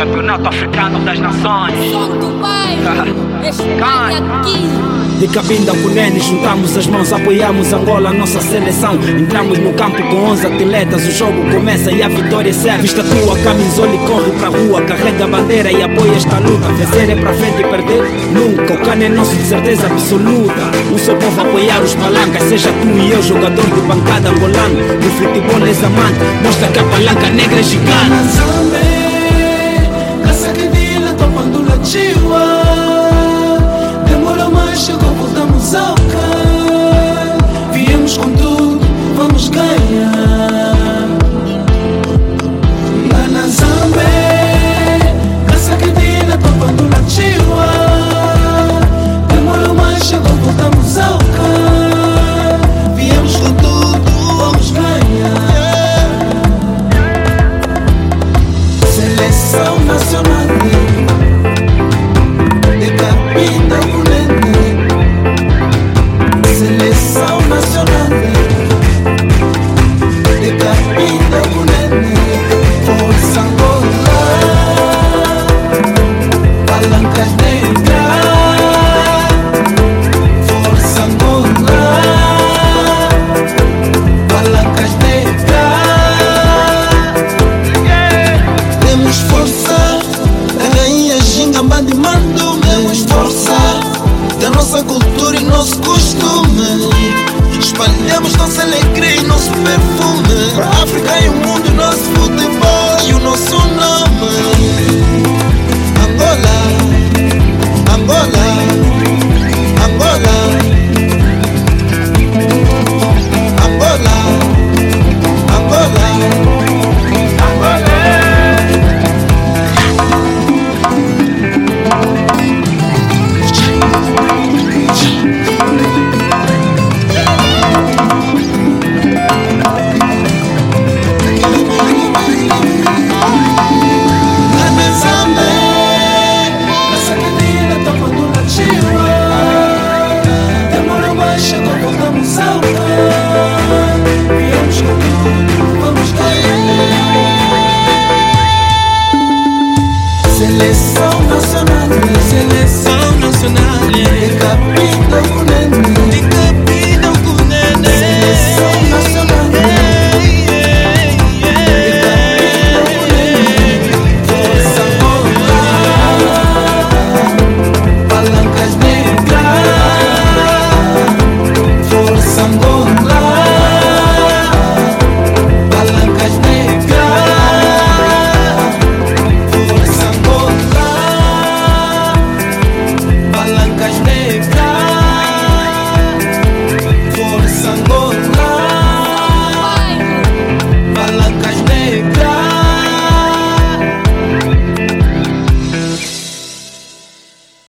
Campeonato Africano das Nações. Do. De Cabinda Cunene, juntamos as mãos, apoiamos Angola, nossa seleção. Entramos no campo com 11 atletas, o jogo começa e a vitória serve. Vista tua camisola e corre pra rua, carrega a bandeira e apoia esta luta. Vencer é pra frente e perder nunca. O cano é nosso de certeza absoluta. Um só povo apoiar os palancas, seja tu e eu, jogador de bancada angolano. No futebol és amante, mostra que a palanca negra é gigante. Bandi Mando Temos força da nossa cultura e nosso costume. Espalhamos nossa alegria e nosso perfume. Para a África e o mundo nosso futebol e o nosso nome ao can Viemos com tudo, vamos ganhar Seleção nacional, seleção nacional